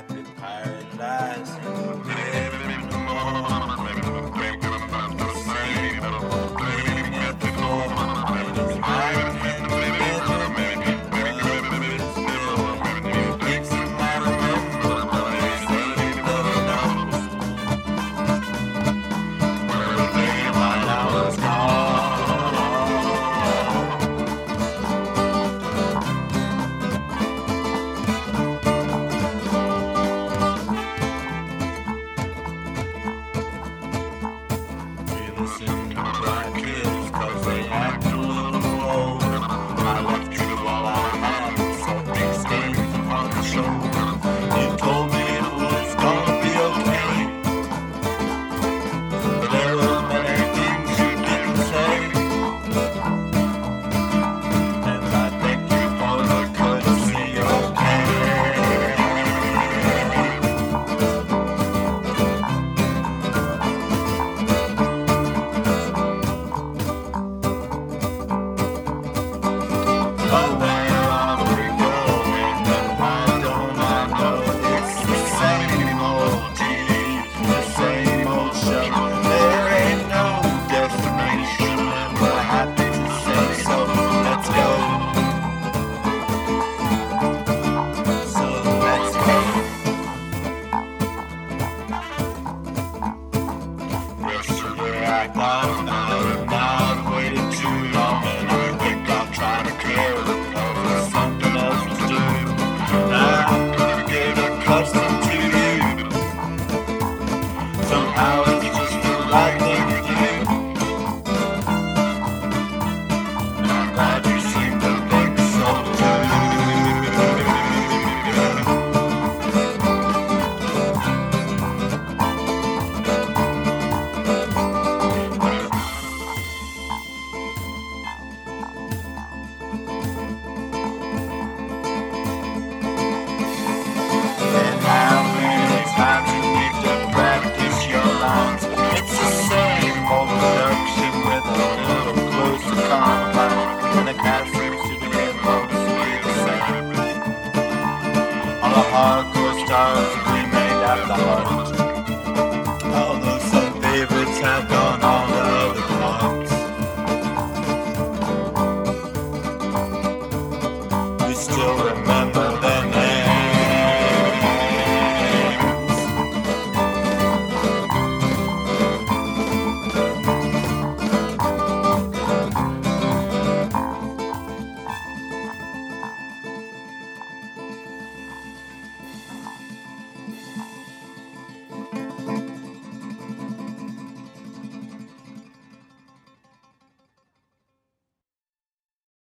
traffic paradise. Thank you. Bye. Bye. Bye. the hardcore stars we made at the heart. All those favorites have